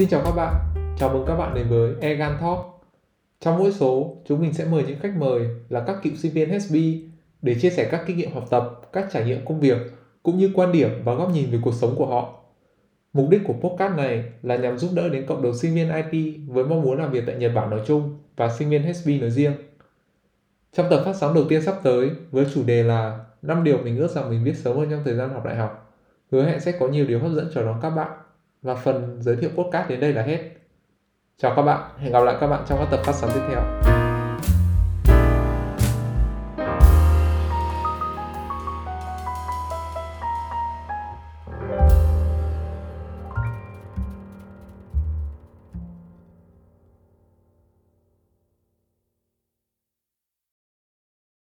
Xin chào các bạn, chào mừng các bạn đến với Egan Talk. Trong mỗi số, chúng mình sẽ mời những khách mời là các cựu sinh viên HSB để chia sẻ các kinh nghiệm học tập, các trải nghiệm công việc, cũng như quan điểm và góc nhìn về cuộc sống của họ. Mục đích của podcast này là nhằm giúp đỡ đến cộng đồng sinh viên IT với mong muốn làm việc tại Nhật Bản nói chung và sinh viên HSB nói riêng. Trong tập phát sóng đầu tiên sắp tới với chủ đề là 5 điều mình ước rằng mình biết sớm hơn trong thời gian học đại học, hứa hẹn sẽ có nhiều điều hấp dẫn chờ đón các bạn và phần giới thiệu podcast đến đây là hết. Chào các bạn, hẹn gặp lại các bạn trong các tập phát sóng tiếp theo.